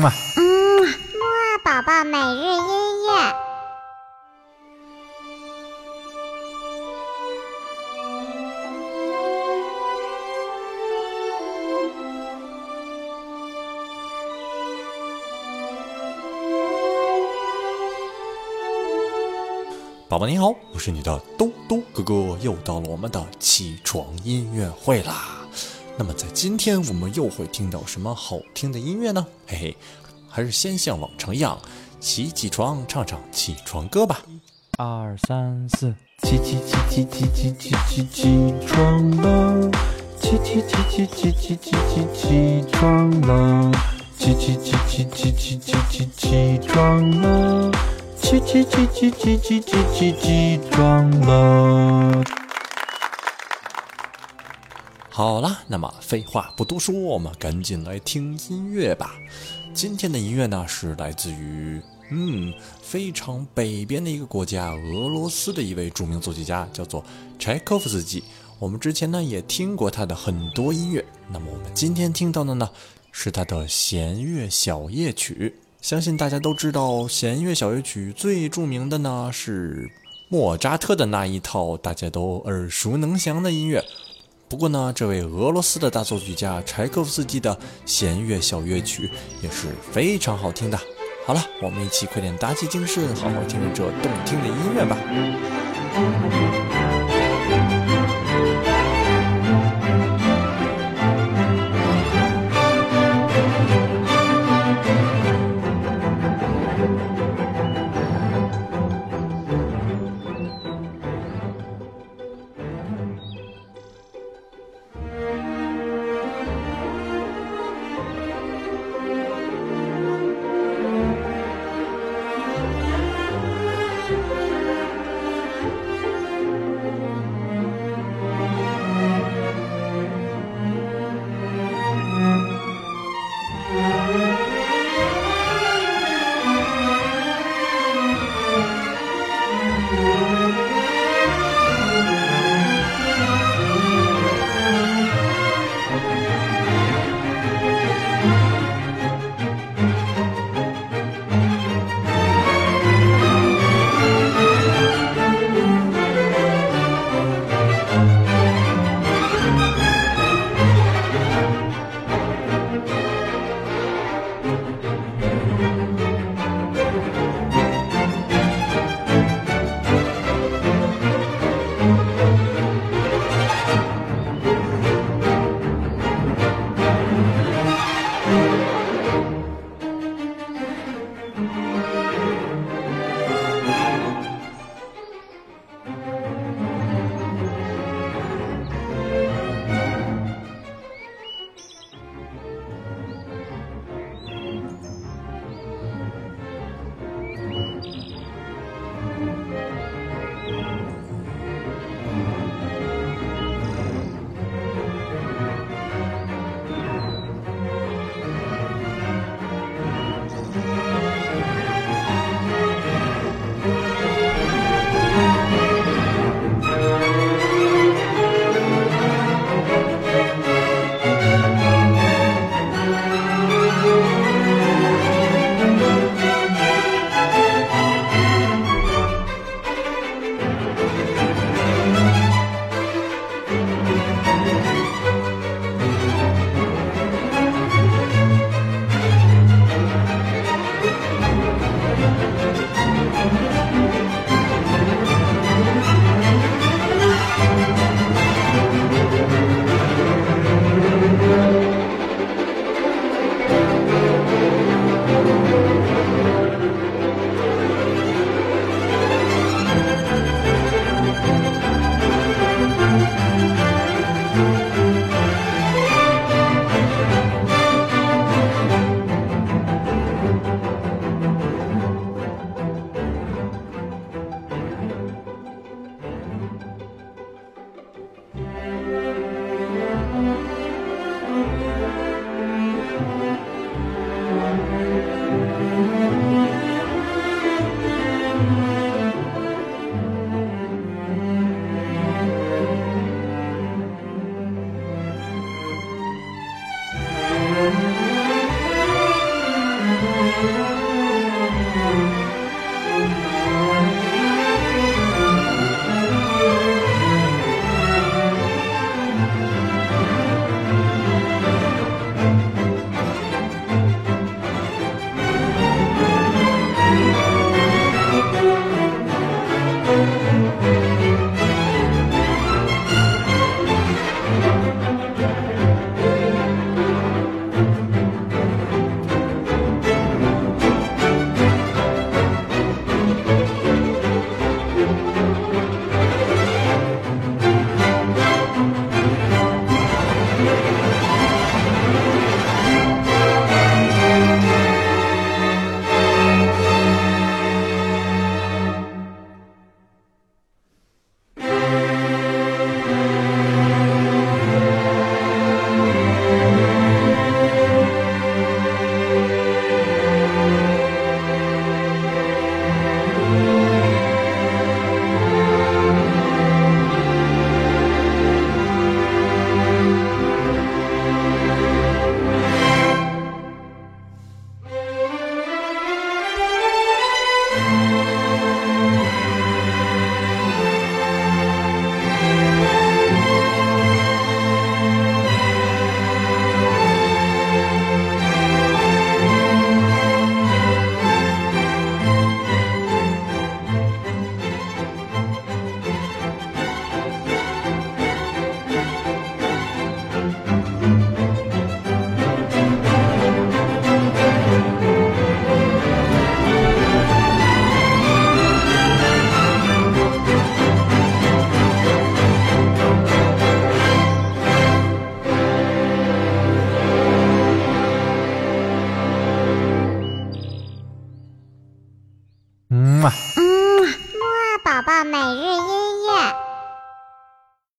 嘛。嗯，木二宝宝每日音乐。宝宝你好，我是你的兜兜哥哥，又到了我们的起床音乐会啦。那么在今天我们又会听到什么好听的音乐呢？嘿嘿，还是先像往常一样，起起床，唱唱起床歌吧。二三四，起起起起起起起起起床了，起起起起起起起起起床了，起起起起起起起起起床了。起起起起起起起起起床了。好了，那么废话不多说，我们赶紧来听音乐吧。今天的音乐呢，是来自于嗯非常北边的一个国家——俄罗斯的一位著名作曲家，叫做柴可夫斯基。我们之前呢也听过他的很多音乐，那么我们今天听到的呢，是他的弦乐小夜曲。相信大家都知道，弦乐小夜曲最著名的呢是莫扎特的那一套大家都耳熟能详的音乐。不过呢这位俄罗斯的大作曲家柴可夫斯基的弦乐小乐曲也是非常好听的。好了我们一起快点打起精神好好听这动听的音乐吧。này